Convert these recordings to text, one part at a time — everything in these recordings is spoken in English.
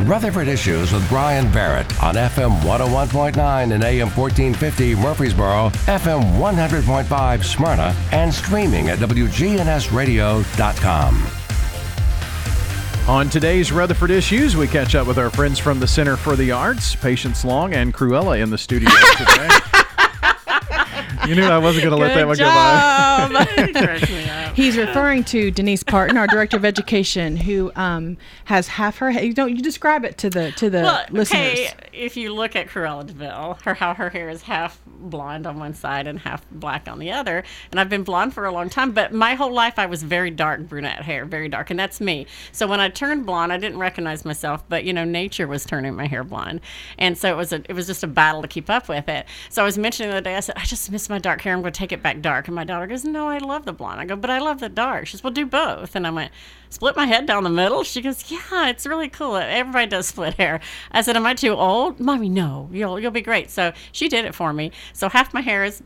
Rutherford Issues with Brian Barrett on FM 101.9 and AM 1450 Murfreesboro, FM 100.5 Smyrna, and streaming at WGNSradio.com. On today's Rutherford Issues, we catch up with our friends from the Center for the Arts, Patience Long and Cruella in the studio today. you knew I wasn't going to let that one go by. He's referring to Denise Parton, our director of education, who um, has half her hair. You don't you describe it to the to the well, listeners. Okay, if you look at Cruella de Vil, her how her hair is half blonde on one side and half black on the other, and I've been blonde for a long time. But my whole life I was very dark brunette hair, very dark, and that's me. So when I turned blonde, I didn't recognize myself, but you know, nature was turning my hair blonde, and so it was a it was just a battle to keep up with it. So I was mentioning the other day, I said I just miss my dark hair. I'm going to take it back dark, and my daughter goes, No, I love the blonde. I go, But I love the dark. She says, Well, do both, and I went split my head down the middle. She goes, "Yeah, it's really cool. Everybody does split hair." I said, "Am I too old?" Mommy, no. You'll you'll be great. So she did it for me. So half my hair is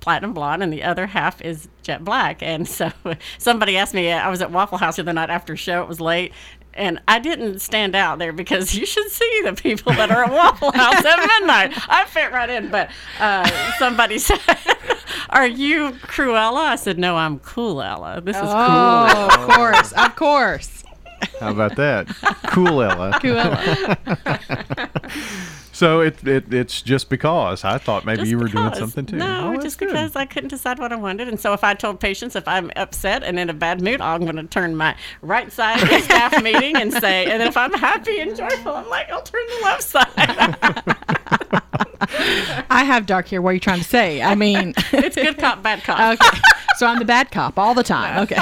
platinum blonde and the other half is jet black. And so somebody asked me, I was at Waffle House the other night after a show. It was late, and I didn't stand out there because you should see the people that are at Waffle House at midnight. I fit right in, but uh, somebody said, "Are you Cruella?" I said, "No, I'm Cool Ella. This is oh, cool." of course, of course. How about that? Cool Ella. Cool Ella. So it, it it's just because I thought maybe just you were because. doing something too. No, oh, just good. because I couldn't decide what I wanted, and so if I told Patience if I'm upset and in a bad mood, I'm going to turn my right side of the staff meeting and say, and then if I'm happy and joyful, I'm like, I'll turn the left side. I have dark hair. What are you trying to say? I mean, it's good cop, bad cop. Okay. So I'm the bad cop all the time. Okay.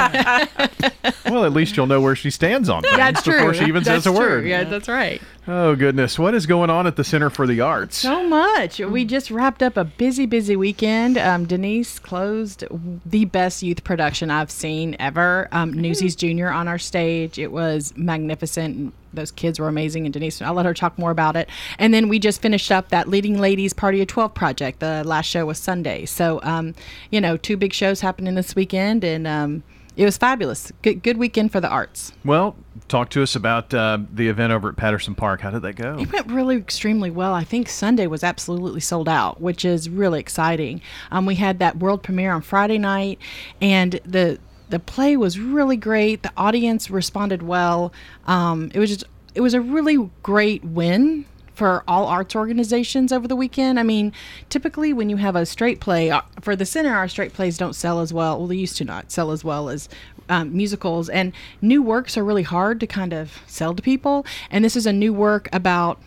well, at least you'll know where she stands on things that's true. before she even that's says a true. word. Yeah, that's right. Oh goodness, what is going on at the Center for the Arts? So much. We just wrapped up a busy, busy weekend. Um, Denise closed the best youth production I've seen ever. Um, Newsies Junior on our stage. It was magnificent those kids were amazing and denise i'll let her talk more about it and then we just finished up that leading ladies party of 12 project the last show was sunday so um, you know two big shows happening this weekend and um, it was fabulous. Good, good weekend for the arts. Well talk to us about uh, the event over at patterson park. How did that go? It went really extremely well. I think sunday was absolutely sold out which is really exciting. Um, we had that world premiere on friday night and the the play was really great. The audience responded well. Um, it was just it was a really great win for all arts organizations over the weekend. I mean, typically when you have a straight play uh, for the center, our straight plays don't sell as well. Well, they used to not sell as well as um, musicals, and new works are really hard to kind of sell to people. And this is a new work about,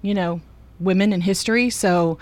you know, women in history, so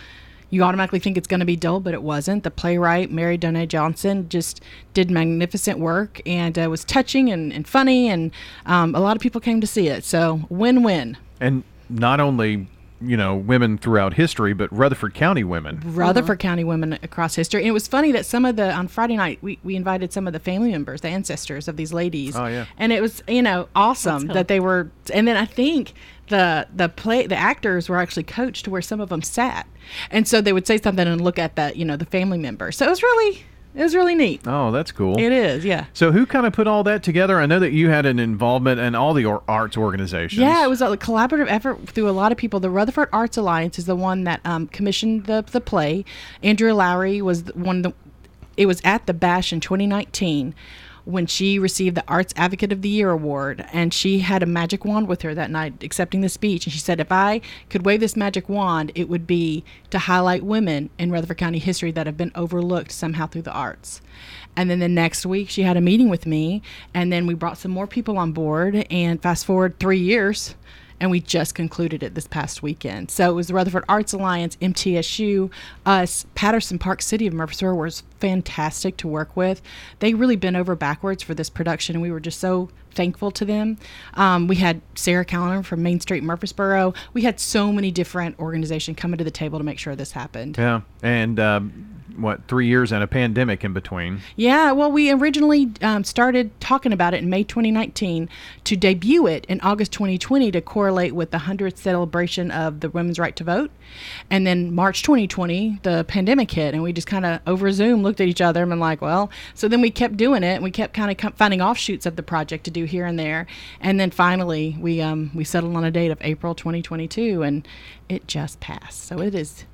you automatically think it's going to be dull, but it wasn't. The playwright, Mary Donay Johnson, just did magnificent work and uh, was touching and, and funny, and um, a lot of people came to see it. So, win win. And not only you know women throughout history, but Rutherford County women. Rutherford uh-huh. County women across history. And it was funny that some of the on Friday night we, we invited some of the family members, the ancestors of these ladies. Oh yeah. And it was you know awesome that they were. And then I think the the play the actors were actually coached to where some of them sat, and so they would say something and look at the you know the family member. So it was really it was really neat. Oh, that's cool. It is, yeah. So, who kind of put all that together? I know that you had an involvement in all the or- arts organizations. Yeah, it was a collaborative effort through a lot of people. The Rutherford Arts Alliance is the one that um, commissioned the the play. Andrea Lowry was one. Of the, it was at the Bash in 2019 when she received the Arts Advocate of the Year award. And she had a magic wand with her that night accepting the speech. And she said, if I could wave this magic wand, it would be to highlight women in Rutherford County history that have been overlooked somehow through the arts. And then the next week, she had a meeting with me. And then we brought some more people on board. And fast forward three years and we just concluded it this past weekend. So it was the Rutherford Arts Alliance, MTSU, us, Patterson Park City of Murfreesboro was fantastic to work with. They really bent over backwards for this production, and we were just so thankful to them. Um, we had Sarah Callender from Main Street Murfreesboro. We had so many different organizations coming to the table to make sure this happened. Yeah, and um, what three years and a pandemic in between. Yeah, well, we originally um, started talking about it in May 2019 to debut it in August 2020 to correlate with the 100th celebration of the women's right to vote. And then March 2020, the pandemic hit, and we just kind of over Zoom looked at each other and been like, well, so then we kept doing it, and we kept kind of finding offshoots of the project to do here and there. And then finally, we, um, we settled on a date of April 2022, and it just passed. So it is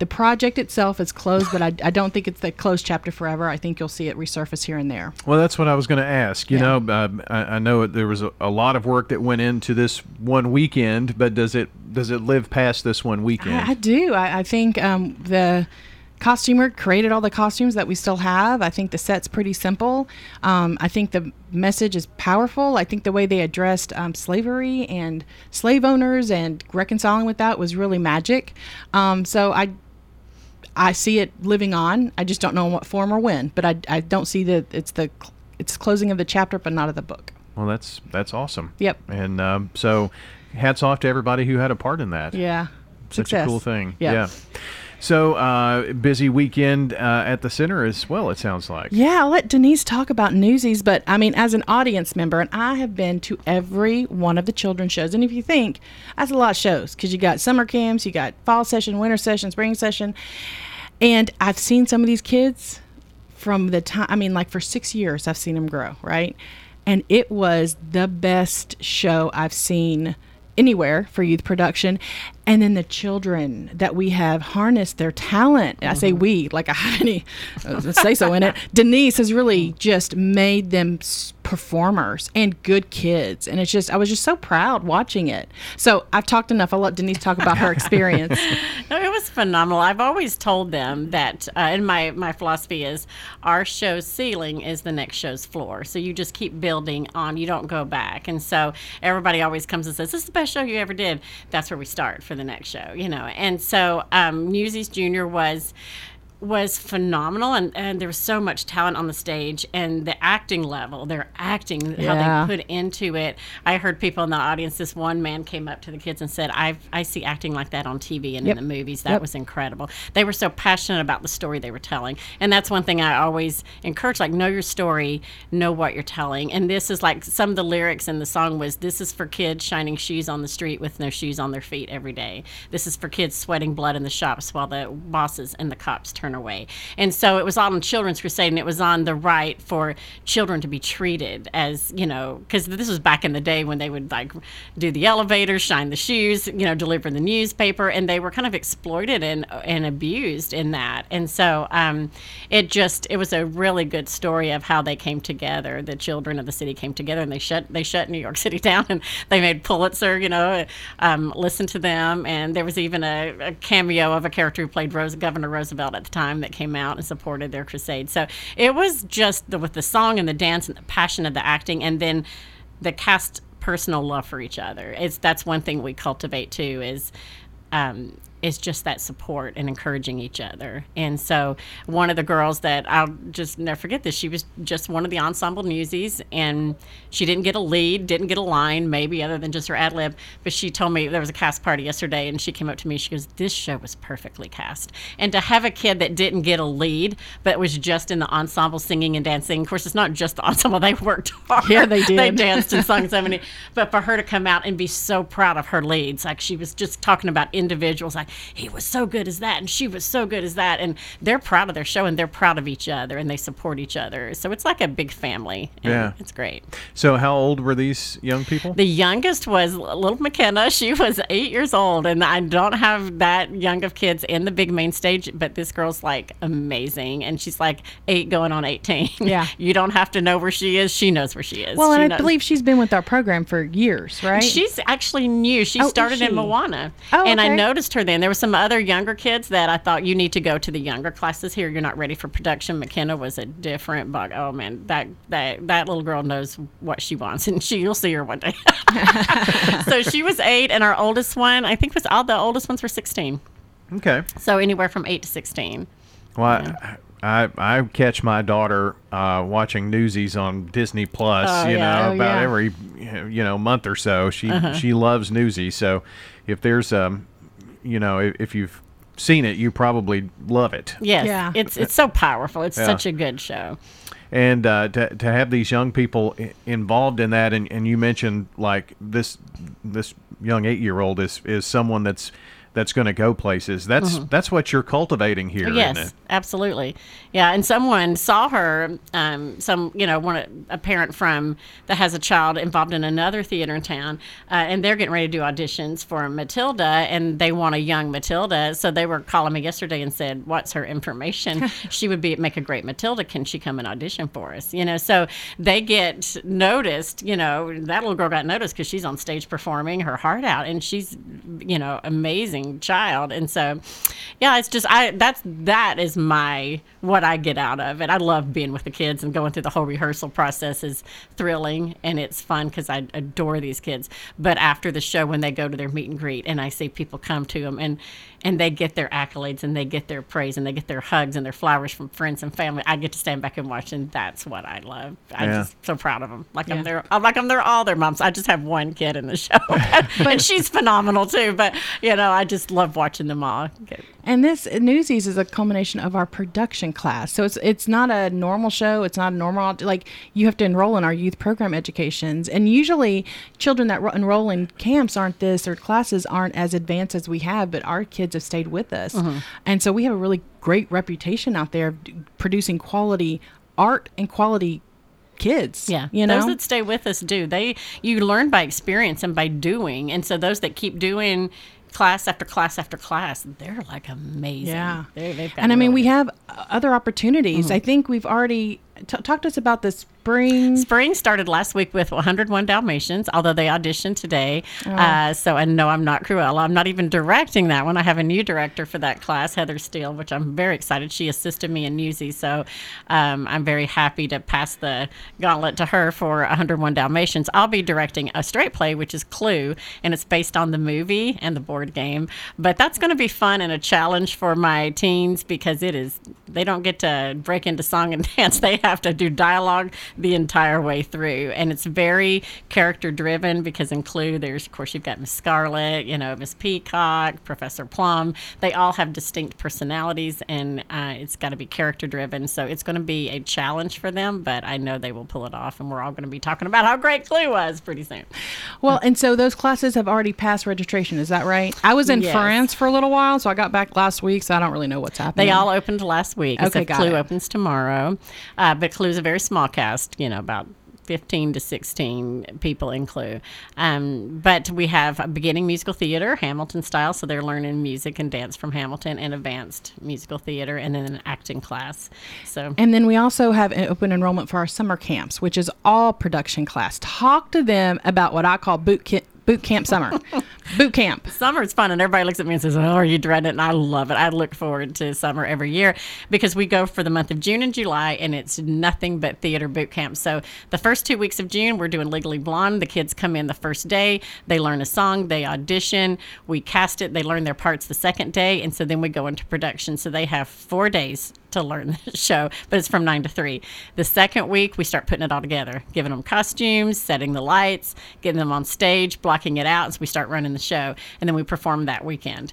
the project itself is closed, but I, I don't think it's the closed chapter forever. I think you'll see it resurface here and there. Well, that's what I was going to ask. You Yeah. know, uh, I, I know there was a, a lot of work that went into this one weekend, but does it does it live past this one weekend? I, I do. I, I think um, the costumer created all the costumes that we still have. I think the set's pretty simple. Um, I think the message is powerful. I think the way they addressed um, slavery and slave owners and reconciling with that was really magic. Um, so I. I see it living on. I just don't know in what form or when, but I, I don't see that it's the it's closing of the chapter, but not of the book. well, that's that's awesome. Yep. And um, so, hats off to everybody who had a part in that. Yeah. Such Success. a cool thing. Yeah. So uh, busy weekend uh, at the center as well. It sounds like. Yeah, I'll let Denise talk about Newsies, but I mean, as an audience member, and I have been to every one of the children's shows. And if you think that's a lot of shows, because you got summer camps, you got fall session, winter session, spring session, and I've seen some of these kids from the time. I mean, like for six years, I've seen them grow, right? And it was the best show I've seen anywhere for youth production. And then the children that we have harnessed their talent. I say we, like I have any uh, say so in it. Denise has really just made them s- performers and good kids. And it's just, I was just so proud watching it. So I've talked enough. I'll let Denise talk about her experience. No, it was phenomenal. I've always told them that, uh, and my, my philosophy is our show's ceiling is the next show's floor. So you just keep building on, you don't go back. And so everybody always comes and says, This is the best show you ever did. That's where we start for the next show, you know. And so um, Newsies Jr. was was phenomenal and, and there was so much talent on the stage and the acting level their acting Yeah. how they put into it i heard people in the audience this one man came up to the kids and said i i see acting like that on tv and Yep. in the movies that Yep. was incredible they were so passionate about the story they were telling and that's one thing i always encourage like know your story know what you're telling and this is like some of the lyrics in the song was this is for kids shining shoes on the street with no shoes on their feet every day this is for kids sweating blood in the shops while the bosses and the cops turn away and so it was on children's crusade and it was on the right for children to be treated as you know because this was back in the day when they would like do the elevator shine the shoes you know deliver the newspaper and they were kind of exploited and and abused in that. And so um, it just it was a really good story of how they came together. The children of the city came together and they shut they shut new york city down and they made pulitzer you know um, listen to them. And there was even a, a cameo of a character who played Rose, governor roosevelt at the time that came out and supported their crusade. So it was just the, with the song and the dance and the passion of the acting and then the cast personal love for each other. It's that's one thing we cultivate too is um, is just that support and encouraging each other. And so one of the girls that I'll just never forget this, she was just one of the ensemble newsies and she didn't get a lead, didn't get a line, maybe other than just her ad lib. But she told me there was a cast party yesterday and she came up to me, she goes, This show was perfectly cast. And to have a kid that didn't get a lead, but was just in the ensemble singing and dancing, of course, it's not just the ensemble, they worked hard. Yeah, they did. they danced and sung so many. But for her to come out and be so proud of her leads, like she was just talking about individuals, like he was so good as that, and she was so good as that, and they're proud of their show and they're proud of each other and they support each other. So it's like a big family. and Yeah. it's great. So, how old were these young people? The youngest was little McKenna. She was eight years old, and I don't have that young of kids in the big main stage, but this girl's like amazing, and she's like eight going on eighteen. Yeah. you don't have to know where she is; she knows where she is. Well, She and I believe she's been with our program for years, right? She's actually new. She Oh, started she? in Moana. Oh, okay. And I noticed her then. There were some other younger kids that I thought you need to go to the younger classes here. You're not ready for production. McKenna was a different bug. Oh man, that that that little girl knows what she wants and she you'll see her one day. so she was eight and our oldest one, I think was all the oldest ones were sixteen. Okay. So anywhere from eight to sixteen. Well, I, I I catch my daughter uh, watching Newsies on Disney Plus. Oh, you yeah. Uh-huh. know, Oh, about yeah. every you know month or so. She she loves Newsies. So if there's um, you know, if, if you've seen it, you probably love it. Yes, Yeah. it's it's so powerful. It's Yeah. such a good show. and uh, to, to have these young people i- involved in that and, and you mentioned like this this young eight year old is is someone that's that's going to go places that's that's what you're cultivating here Mm-hmm. Yes, not it? absolutely. Yeah, and someone saw her. Um, some you know, one a parent from that has a child involved in another theater in town, uh, and they're getting ready to do auditions for Matilda, and they want a young Matilda. So they were calling me yesterday and said, "What's her information? she would be make a great Matilda. Can she come and audition for us?" You know, so they get noticed. You know, that little girl got noticed because she's on stage performing her heart out, and she's you know amazing child, and so yeah, it's just I that's that is my what I get out of it. I love being with the kids and going through the whole rehearsal process is thrilling and it's fun because I adore these kids. But after the show, when they go to their meet and greet, and I see people come to them and and they get their accolades and they get their praise and they get their hugs and their flowers from friends and family, I get to stand back and watch, and that's what I love. I'm Yeah. just so proud of them. Like Yeah. I'm their, I'm like I'm their all their moms. I just have one kid in the show, and she's phenomenal too. But you know, I just love watching them all. Get, And this Newsies is a culmination of our production class. So it's it's not a normal show. It's not a normal like you have to enroll in our youth program educations. And usually, children that ro- enroll in camps aren't this or classes aren't as advanced as we have. But our kids have stayed with us, mm-hmm. and so we have a really great reputation out there of producing quality art and quality kids. Yeah, you know. those that stay with us do. They you learn by experience and by doing, and so those that keep doing class after class after class, they're like amazing. Yeah. They, and I mean, we have other opportunities. Mm-hmm. I think we've already t- talk to us about the spring. Spring started last week with 101 Dalmatians, although they auditioned today. Oh. Uh, so, and no, I'm not Cruella. I'm not even directing that one. I have a new director for that class, Heather Steele, which I'm very excited. She assisted me in Newsy, so um, I'm very happy to pass the gauntlet to her for 101 Dalmatians. I'll be directing a straight play, which is Clue, and it's based on the movie and the board game. But that's going to be fun and a challenge for my teens because it is, they don't get to break into song and dance. They have to do dialogue the entire way through. And it's very character driven because in Clue, there's, of course, you've got Miss Scarlet, you know, Miss Peacock, Professor Plum. They all have distinct personalities and uh, it's got to be character driven. So it's going to be a challenge for them, but I know they will pull it off. And we're all going to be talking about how great Clue was pretty soon. Well, and so those classes have already passed registration. Is that right? I was in Yes. France for a little while, so I got back last week, so I don't really know what's happening. They all opened last week. Okay, Clue it. opens tomorrow. Uh, but Clue's a very small cast, you know, about 15 to 16 people in Clue. Um, but we have a beginning musical theater, Hamilton style, so they're learning music and dance from Hamilton, and advanced musical theater, and then an acting class. So And then we also have an open enrollment for our summer camps, which is all production class. Talk to them about what I call boot camp, boot camp summer. boot camp. summer's fun and everybody looks at me and says oh are you dreading it? And i love it. I look forward to summer every year because we go for the month of june and july and it's nothing but theater boot camp. So the first two weeks of june we're doing legally blonde. The kids come in the first day. They learn a song. They audition. We cast it. They learn their parts the second day. And so then we go into production. So they have four days to learn the show, but it's from nine to three. The second week, we start putting it all together, giving them costumes, setting the lights, getting them on stage, blocking it out as we start running the show, and then we perform that weekend.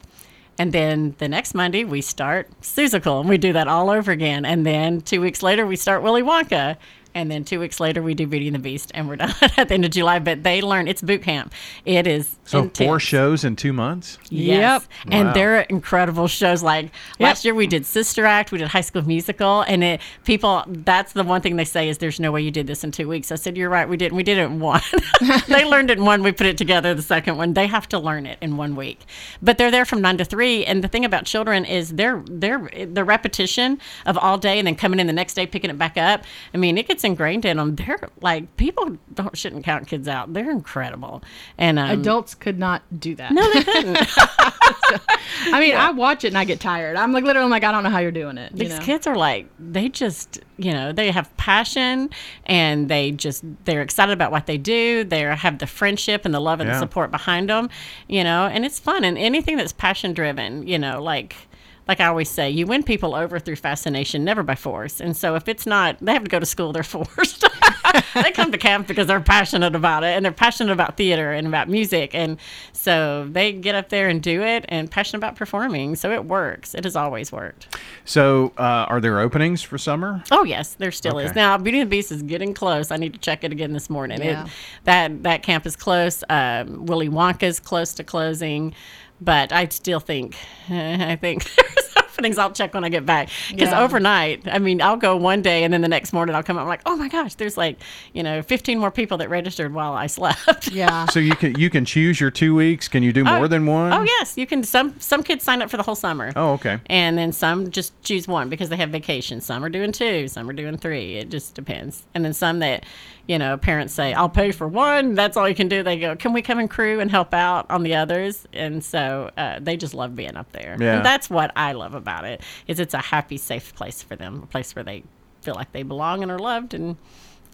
And then the next Monday, we start Seussical, and we do that all over again. And then two weeks later, we start Willy Wonka. And then two weeks later, we do Beauty and the Beast, and we're done at the end of July. But they learn it's boot camp. It is So intense. four shows in two months. Yes. Yep. And Wow. they're incredible shows. Like last year we did Sister Act, we did High School Musical, and it people that's the one thing they say is there's no way you did this in two weeks. I said, You're right, we didn't. We did it in one. they learned it in one, we put it together the second one. They have to learn it in one week. But they're there from nine to three. And the thing about children is they're they're the repetition of all day and then coming in the next day picking it back up. I mean, it gets ingrained in them. They're like people don't shouldn't count kids out. They're incredible. And um, Adults could not do that. no, they couldn't. I mean, I watch it and I get tired. I'm like literally I'm like I don't know how you're doing it. You these know? kids are like they just you know they have passion and they just they're excited about what they do they have the friendship and the love and the support behind them you know and it's fun and anything that's passion driven you know like like I always say, you win people over through fascination, never by force. And so if it's not, they have to go to school, they're forced. They come to camp because they're passionate about it and they're passionate about theater and about music. And so they get up there and do it and passionate about performing. So it works. It has always worked. So, uh, are there openings for summer? Oh yes, there still is. Now Beauty and the Beast is getting close. I need to check it again this morning. Yeah. It, that that camp is close. Um, Willy Wonka is close to closing, but I still think I think there's openings. I'll check when I get back because Yeah. overnight. I mean, I'll go one day and then the next morning I'll come up I'm like, oh my gosh, there's like you know 15 more people that registered while I slept. Yeah. So you can you can choose your two weeks. Can you do oh, more than one? Oh yes, you can. Some some kids sign up for the whole summer. Oh, okay. And then some just choose one because they have vacation. Some are doing two, some are doing three. It just depends. And then some that, you know, parents say, I'll pay for one. That's all you can do. They go, Can we come and crew and help out on the others? And so uh, they just love being up there. Yeah. And that's what I love about it is it's a happy, safe place for them, a place where they feel like they belong and are loved. And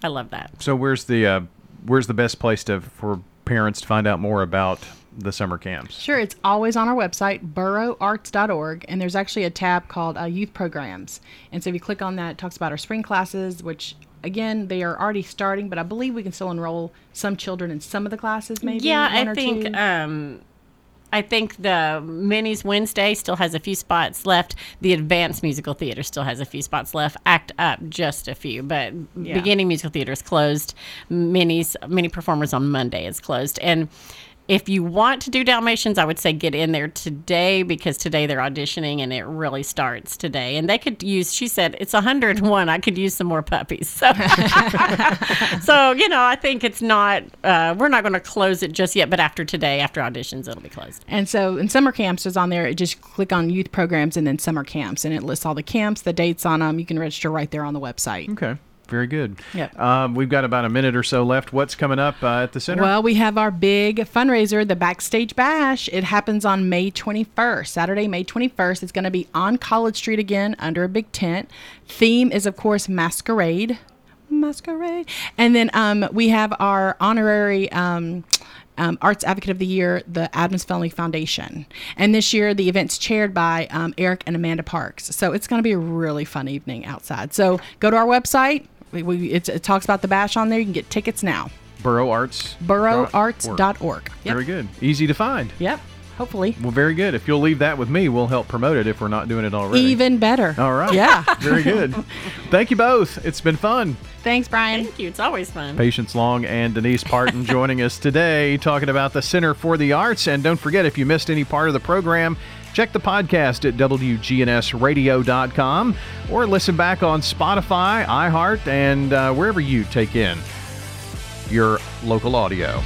I love that. So where's the uh, where's the best place to for parents to find out more about the summer camps? Sure, it's always on our website, borougharts.org, and there's actually a tab called uh, Youth Programs. And so if you click on that, it talks about our spring classes, which again they are already starting, but I believe we can still enroll some children in some of the classes, maybe. Yeah, I think um, I think the Minis Wednesday still has a few spots left. The Advanced Musical Theater still has a few spots left. Act Up just a few, but Yeah. Beginning Musical Theater is closed. Minis Mini Performers on Monday is closed, and if you want to do Dalmatians, I would say get in there today because today they're auditioning and it really starts today. And they could use, she said, it's 101. I could use some more puppies. So, so you know, I think it's not, uh, we're not going to close it just yet, but after today, after auditions, it'll be closed. And so in summer camps is on there. It Just click on youth programs and then summer camps, and it lists all the camps, the dates on them. You can register right there on the website. Okay. Very good. Yep. Um, we've got about a minute or so left. What's coming up uh, at the center? Well, we have our big fundraiser, the Backstage Bash. It happens on May 21st, Saturday, May 21st. It's going to be on College Street again under a big tent. Theme is, of course, Masquerade. Masquerade. And then um, we have our honorary. Um, um, Arts Advocate of the Year, the Adams Family Foundation. And this year, the event's chaired by um, Eric and Amanda Parks. So it's going to be a really fun evening outside. So go to our website. We, we, it's, it talks about the bash on there. You can get tickets now. Borough Arts. Borougharts.org. Yep. Very good. Easy to find. Yep. Hopefully. Well, very good. If you'll leave that with me, we'll help promote it if we're not doing it already. Even better. All right. Yeah. Very good. Thank you both. It's been fun. Thanks, Brian. Thank you. It's always fun. Patience Long and Denise Parton joining us today, talking about the Center for the Arts. And don't forget, if you missed any part of the program, check the podcast at WGNSradio.com or listen back on Spotify, iHeart, and uh, wherever you take in your local audio.